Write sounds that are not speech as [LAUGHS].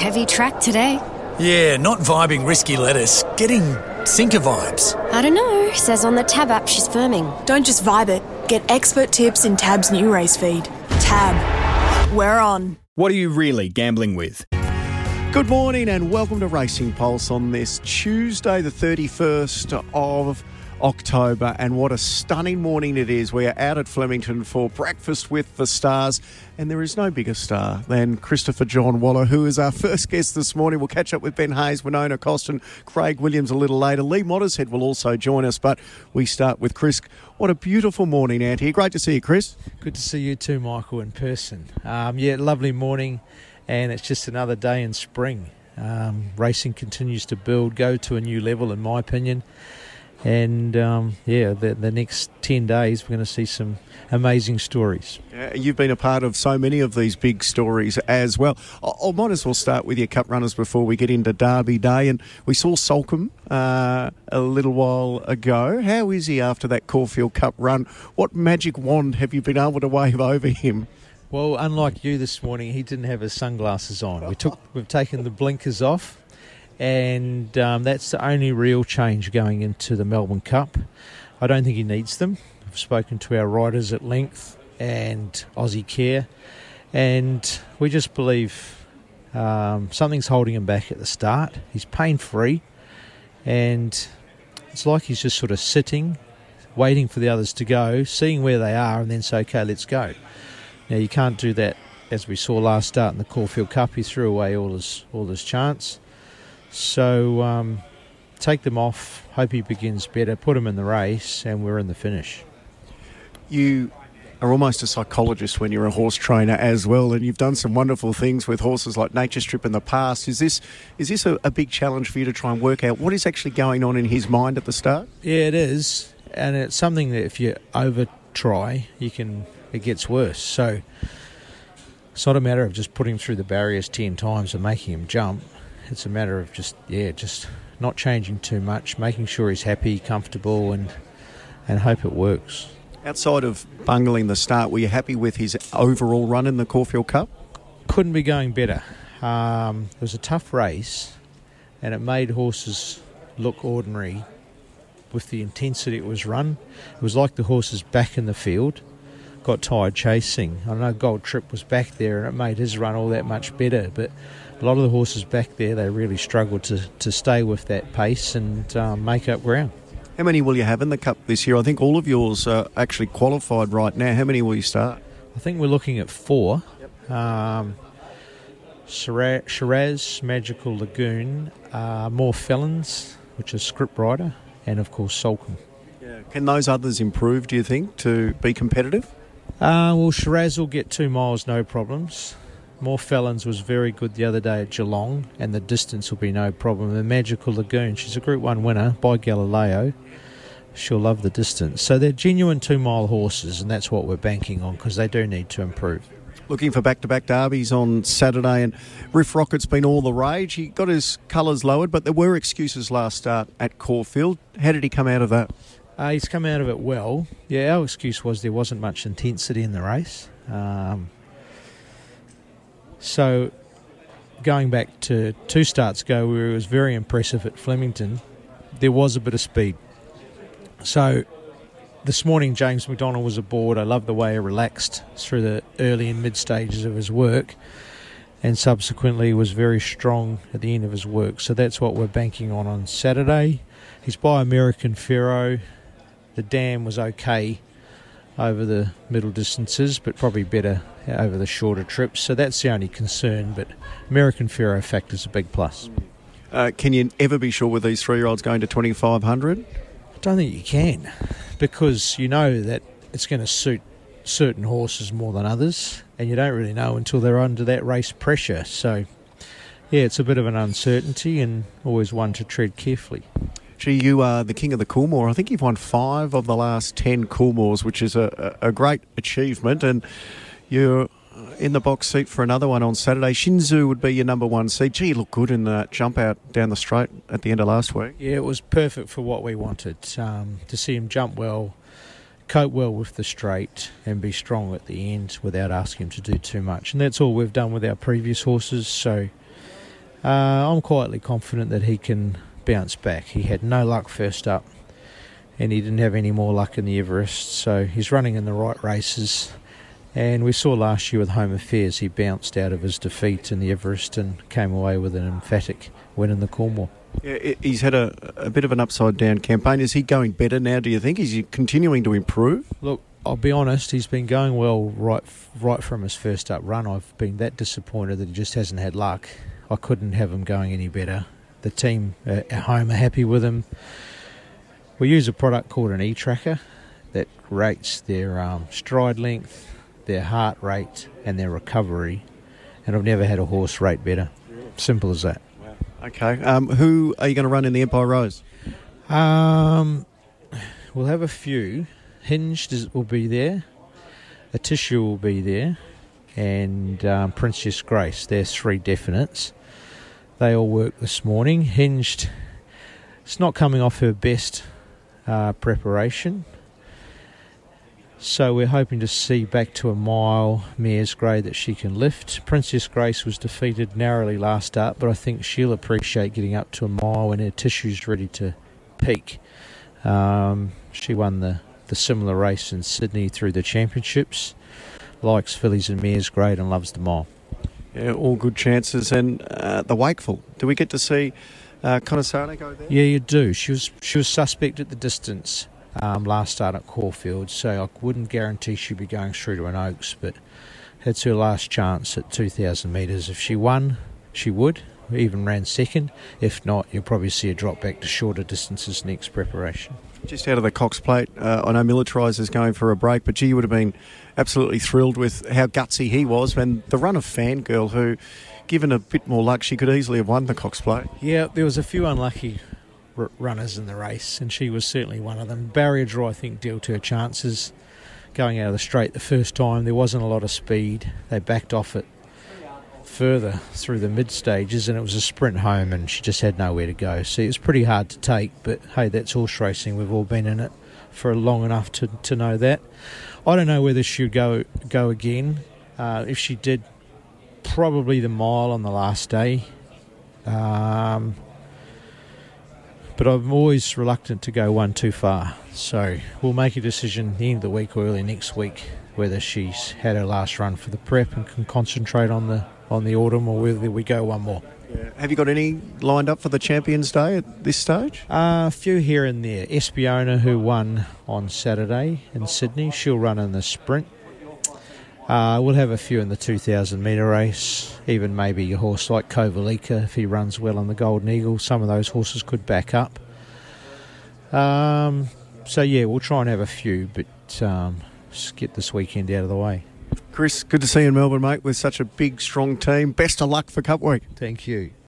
Heavy track today. Yeah, not vibing risky lettuce. Getting sinker vibes. I don't know. Says on the Tab app she's firming. Don't just vibe it. Get expert tips in Tab's new race feed. Tab. We're on. What are you really gambling with? Good morning and welcome to Racing Pulse on this Tuesday, the 31st of October. And what a stunning morning it is. We are out at Flemington for breakfast with the stars. And there is no bigger star than Christopher John Waller, who is our [LAUGHS] first guest this morning. We'll catch up with Ben Hayes, Winona Costin, Craig Williams a little later. Lee Mottershead will also join us. But we start with Chris. What a beautiful morning here. Great to see you, Chris. Good to see you too, Michael, in person. Um, yeah, lovely morning and it's just another day in spring. Um, racing continues to build, go to a new level, in my opinion. And um, yeah, the, the next 10 days, we're going to see some amazing stories. Yeah, you've been a part of so many of these big stories as well. I, I might as well start with your cup runners before we get into Derby Day. And we saw Soulcombe uh, a little while ago. How is he after that Caulfield Cup run? What magic wand have you been able to wave over him? Well, unlike you this morning, he didn't have his sunglasses on. We took, we've taken the blinkers off, and um, that's the only real change going into the Melbourne Cup. I don't think he needs them. I've spoken to our riders at length and Aussie Care, and we just believe um, something's holding him back at the start. He's pain free, and it's like he's just sort of sitting, waiting for the others to go, seeing where they are, and then say, "Okay, let's go." Now you can't do that, as we saw last start in the Caulfield Cup. He threw away all his all his chance. So um, take them off. Hope he begins better. Put him in the race, and we're in the finish. You are almost a psychologist when you're a horse trainer as well, and you've done some wonderful things with horses like Nature Strip in the past. Is this is this a, a big challenge for you to try and work out what is actually going on in his mind at the start? Yeah, it is, and it's something that if you over try, you can it gets worse. So it's not a matter of just putting him through the barriers 10 times and making him jump. It's a matter of just, yeah, just not changing too much, making sure he's happy, comfortable, and, and hope it works. Outside of bungling the start, were you happy with his overall run in the Caulfield Cup? Couldn't be going better. Um, it was a tough race, and it made horses look ordinary with the intensity it was run. It was like the horses back in the field got tired chasing. I know Gold Trip was back there and it made his run all that much better, but a lot of the horses back there, they really struggled to, to stay with that pace and um, make up ground. How many will you have in the Cup this year? I think all of yours are actually qualified right now. How many will you start? I think we're looking at four. Yep. Um, Shiraz, Magical Lagoon, uh, More Felons, which is Script Rider, and of course Soulcombe. Yeah. Can those others improve, do you think, to be competitive? Uh, well, Shiraz will get two miles, no problems. More Felons was very good the other day at Geelong, and the distance will be no problem. The Magical Lagoon, she's a Group 1 winner by Galileo. She'll love the distance. So they're genuine two mile horses, and that's what we're banking on because they do need to improve. Looking for back to back derbies on Saturday, and Riff Rocket's been all the rage. He got his colours lowered, but there were excuses last start at Caulfield. How did he come out of that? Uh, he's come out of it well. Yeah, our excuse was there wasn't much intensity in the race. Um, so, going back to two starts ago, where it was very impressive at Flemington, there was a bit of speed. So, this morning, James McDonald was aboard. I love the way he relaxed through the early and mid stages of his work, and subsequently was very strong at the end of his work. So, that's what we're banking on on Saturday. He's by American Pharoah the dam was okay over the middle distances, but probably better over the shorter trips. So that's the only concern. But American Pharoah factor's a big plus. Uh, can you ever be sure with these three-year-olds going to 2,500? I don't think you can, because you know that it's going to suit certain horses more than others, and you don't really know until they're under that race pressure. So, yeah, it's a bit of an uncertainty, and always one to tread carefully. Gee, you are the king of the Coolmore. I think you've won five of the last ten Coolmores, which is a, a great achievement. And you're in the box seat for another one on Saturday. Shinzo would be your number one seat. Gee, you look good in the jump out down the straight at the end of last week. Yeah, it was perfect for what we wanted um, to see him jump well, cope well with the straight, and be strong at the end without asking him to do too much. And that's all we've done with our previous horses. So Uh, I'm quietly confident that he can bounce back. He had no luck first up, and he didn't have any more luck in the Everest, so he's running in the right races. And we saw last year with Home Affairs, he bounced out of his defeat in the Everest and came away with an emphatic win in the Coolmore. Yeah, he's had a, a bit of an upside down campaign. Is he going better now, do you think? Is he continuing to improve? Look, I'll be honest, he's been going well right right from his first up run. I've been that disappointed that he just hasn't had luck. I couldn't have him going any better. The team uh, at home are happy with him. We use a product called an E-Trakka that rates their um, stride length, their heart rate, and their recovery. And I've never had a horse rate better. Simple as that. Okay. Um, who are you going to run in the Empire Rose? Um, we'll have a few. Hinged is, will be there. Atishu will be there, and um, Princess Grace. There's three definites. They all work this morning. Hinged. It's not coming off her best uh, preparation, so we're hoping to see back to a mile mare's grade that she can lift. Princess Grace was defeated narrowly last start, but I think she'll appreciate getting up to a mile when her tissue's ready to peak. Um, she won the, the similar race in Sydney through the championships. Likes fillies and mares grade and loves the mile. Yeah, all good chances. And uh, the Wakeful. Do we get to see uh, Conasana go there? Yeah, you do. She was she was suspect at the distance um, last start at Caulfield, so I wouldn't guarantee she'd be going through to an Oaks, but it's her last chance at 2,000 metres. If she won, she would. Even ran second. If not, you'll probably see her drop back to shorter distances next preparation. Just out of the Cox Plate, uh, I know Militarize is going for a break, but gee, would have been absolutely thrilled with how gutsy he was and the run of Fangirl, who, given a bit more luck, she could easily have won the Cox Plate. Yeah, there was a few unlucky r- runners in the race, and she was certainly one of them. Barrier draw, I think, dealt her chances. Going out of the straight the first time, there wasn't a lot of speed. They backed off it further through the mid stages, and it was a sprint home, and she just had nowhere to go. So it was pretty hard to take, but hey, that's horse racing. We've all been in it for long enough to, to know that. I don't know whether she'll go go again. Uh, if she did, probably the mile on the last day. Um, but I'm always reluctant to go one too far. So we'll make a decision the end of the week or early next week whether she's had her last run for the prep and can concentrate on the on the autumn or whether we go one more. Have you got any lined up for the Champions Day at this stage? Uh, a few here and there. Espiona, who won on Saturday in Sydney, she'll run in the sprint. Uh, we'll have a few in the 2,000 metre race, even maybe a horse like Kovalica, if he runs well on the Golden Eagle. Some of those horses could back up. Um, so, yeah, we'll try and have a few, but um, just get this weekend out of the way. Chris, good to see you in Melbourne, mate, with such a big, strong team. Best of luck for Cup Week. Thank you.